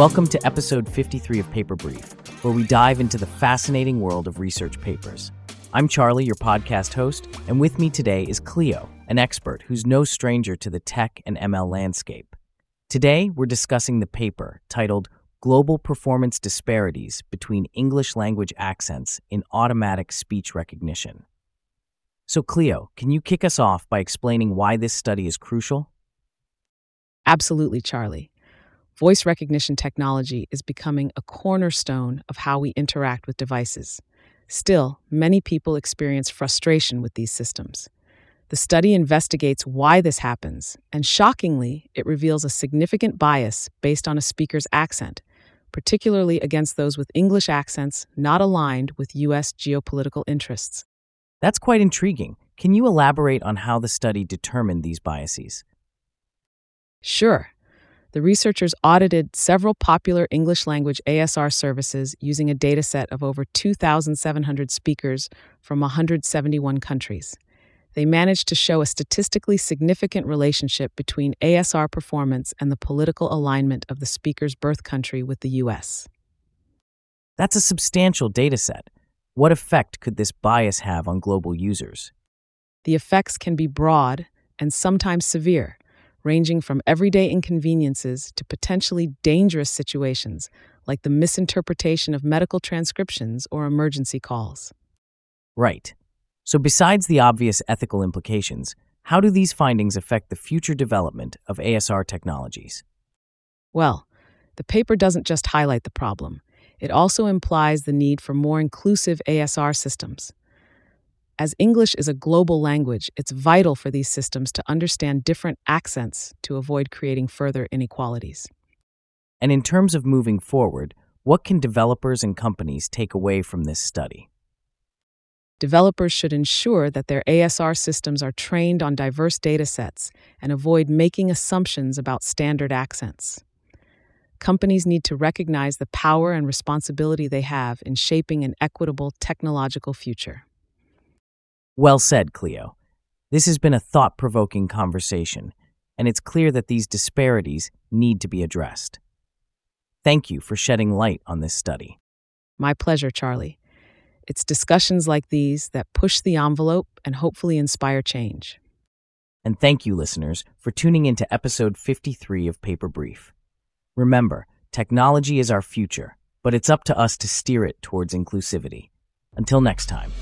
Welcome to episode 53 of Paper Brief, where we dive into the fascinating world of research papers. I'm Charlie, your podcast host, and with me today is Cleo, an expert who's no stranger to the tech and ML landscape. Today, we're discussing the paper titled Global Performance Disparities Between English Language Accents in Automatic Speech Recognition. So, Cleo, can you kick us off by explaining why this study is crucial? Absolutely, Charlie. Voice recognition technology is becoming a cornerstone of how we interact with devices. Still, many people experience frustration with these systems. The study investigates why this happens, and shockingly, it reveals a significant bias based on a speaker's accent, particularly against those with English accents not aligned with U.S. geopolitical interests. That's quite intriguing. Can you elaborate on how the study determined these biases? Sure. The researchers audited several popular English language ASR services using a dataset of over 2,700 speakers from 171 countries. They managed to show a statistically significant relationship between ASR performance and the political alignment of the speaker's birth country with the U.S. That's a substantial dataset. What effect could this bias have on global users? The effects can be broad and sometimes severe, ranging from everyday inconveniences to potentially dangerous situations like the misinterpretation of medical transcriptions or emergency calls. Right. So, besides the obvious ethical implications, how do these findings affect the future development of ASR technologies? Well, the paper doesn't just highlight the problem, it also implies the need for more inclusive ASR systems. As English is a global language, it's vital for these systems to understand different accents to avoid creating further inequalities. And in terms of moving forward, what can developers and companies take away from this study? Developers should ensure that their ASR systems are trained on diverse datasets and avoid making assumptions about standard accents companies need to recognize the power and responsibility they have in shaping an equitable technological future. Well said, Cleo. This has been a thought provoking conversation, and it's clear that these disparities need to be addressed. Thank you for shedding light on this study. My pleasure, Charlie. It's discussions like these that push the envelope and hopefully inspire change. And thank you, listeners, for tuning in to episode 53 of Paper Brief. Remember, technology is our future, but it's up to us to steer it towards inclusivity. Until next time.